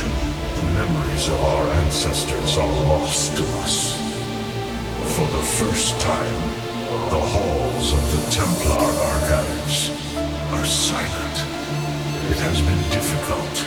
the memories of our ancestors are lost to us. For the first time, the halls of the Templar Archives are silent. It has been difficult